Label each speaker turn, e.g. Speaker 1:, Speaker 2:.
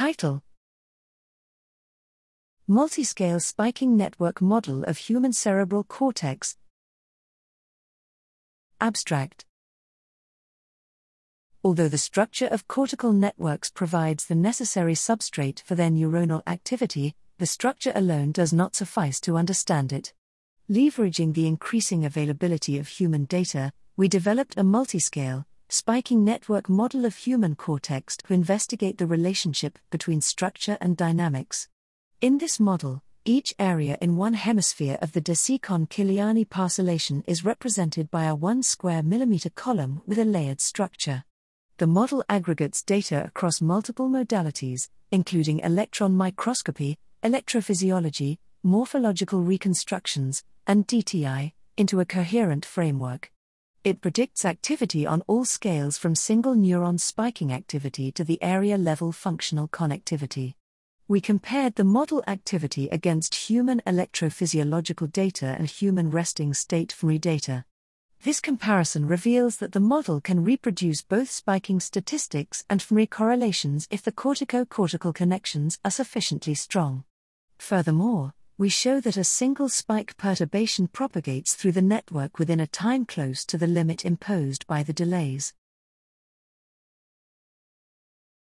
Speaker 1: Title Multiscale Spiking Network Model of Human Cerebral Cortex. Abstract Although the structure of cortical networks provides the necessary substrate for their neuronal activity, the structure alone does not suffice to understand it. Leveraging the increasing availability of human data, we developed a multiscale, spiking network model of human cortex to investigate the relationship between structure and dynamics. In this model, each area in one hemisphere of the Desikan-Killiany parcellation is represented by a 1 square millimeter column with a layered structure. The model aggregates data across multiple modalities, including electron microscopy, electrophysiology, morphological reconstructions, and DTI, into a coherent framework. It predicts activity on all scales from single neuron spiking activity to the area level functional connectivity. We compared the model activity against human electrophysiological data and human resting state fMRI data. This comparison reveals that the model can reproduce both spiking statistics and fMRI correlations if the cortico cortical connections are sufficiently strong. Furthermore, we show that a single spike perturbation propagates through the network within a time close to the limit imposed by the delays.